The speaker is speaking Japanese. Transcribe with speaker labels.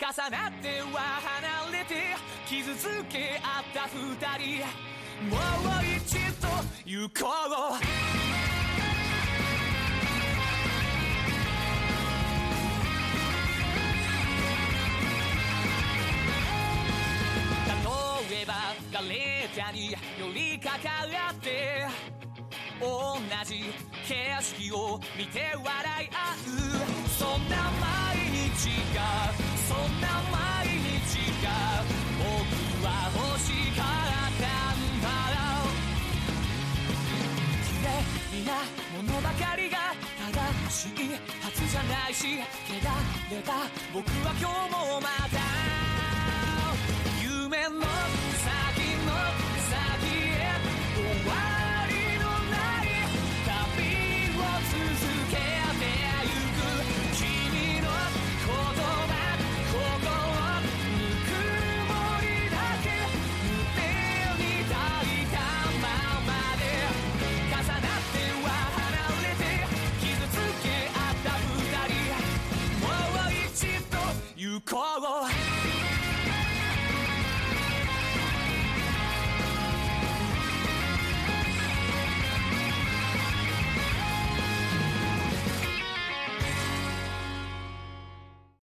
Speaker 1: 重なっては離れて傷つけ合った二人もう一度行こう。例えばガレータに寄りかかって同じ景色を見て笑い合う。綺麗なものばかりが正しいはずじゃないし汚れた僕は今日もまた骄傲。